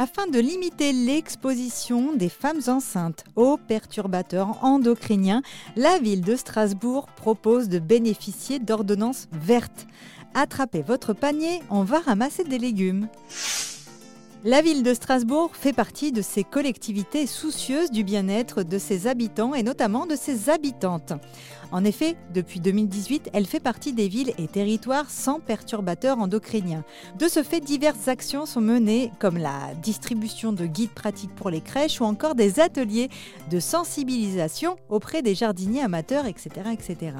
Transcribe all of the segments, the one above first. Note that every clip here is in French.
Afin de limiter l'exposition des femmes enceintes aux perturbateurs endocriniens, la ville de Strasbourg propose de bénéficier d'ordonnances vertes. Attrapez votre panier, on va ramasser des légumes. La ville de Strasbourg fait partie de ces collectivités soucieuses du bien-être de ses habitants et notamment de ses habitantes. En effet, depuis 2018, elle fait partie des villes et territoires sans perturbateurs endocriniens. De ce fait, diverses actions sont menées, comme la distribution de guides pratiques pour les crèches ou encore des ateliers de sensibilisation auprès des jardiniers amateurs, etc. etc.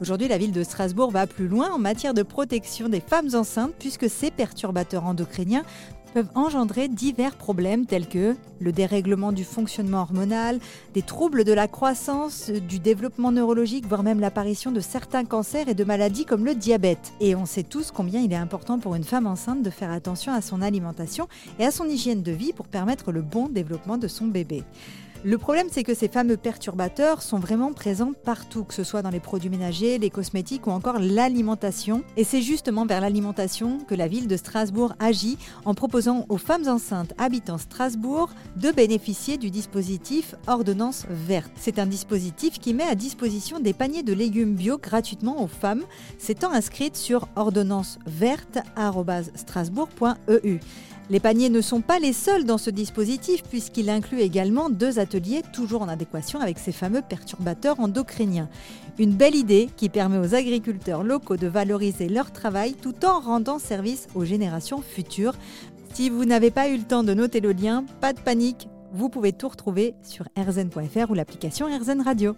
Aujourd'hui, la ville de Strasbourg va plus loin en matière de protection des femmes enceintes puisque ces perturbateurs endocriniens peuvent engendrer divers problèmes tels que le dérèglement du fonctionnement hormonal, des troubles de la croissance, du développement neurologique, voire même l'apparition de certains cancers et de maladies comme le diabète. Et on sait tous combien il est important pour une femme enceinte de faire attention à son alimentation et à son hygiène de vie pour permettre le bon développement de son bébé. Le problème, c'est que ces fameux perturbateurs sont vraiment présents partout, que ce soit dans les produits ménagers, les cosmétiques ou encore l'alimentation. Et c'est justement vers l'alimentation que la ville de Strasbourg agit en proposant aux femmes enceintes habitant Strasbourg de bénéficier du dispositif Ordonnance verte. C'est un dispositif qui met à disposition des paniers de légumes bio gratuitement aux femmes, s'étant inscrites sur ordonnanceverte.strasbourg.eu. Les paniers ne sont pas les seuls dans ce dispositif puisqu'il inclut également deux ateliers toujours en adéquation avec ces fameux perturbateurs endocriniens. Une belle idée qui permet aux agriculteurs locaux de valoriser leur travail tout en rendant service aux générations futures. Si vous n'avez pas eu le temps de noter le lien, pas de panique, vous pouvez tout retrouver sur rzn.fr ou l'application RZN Radio.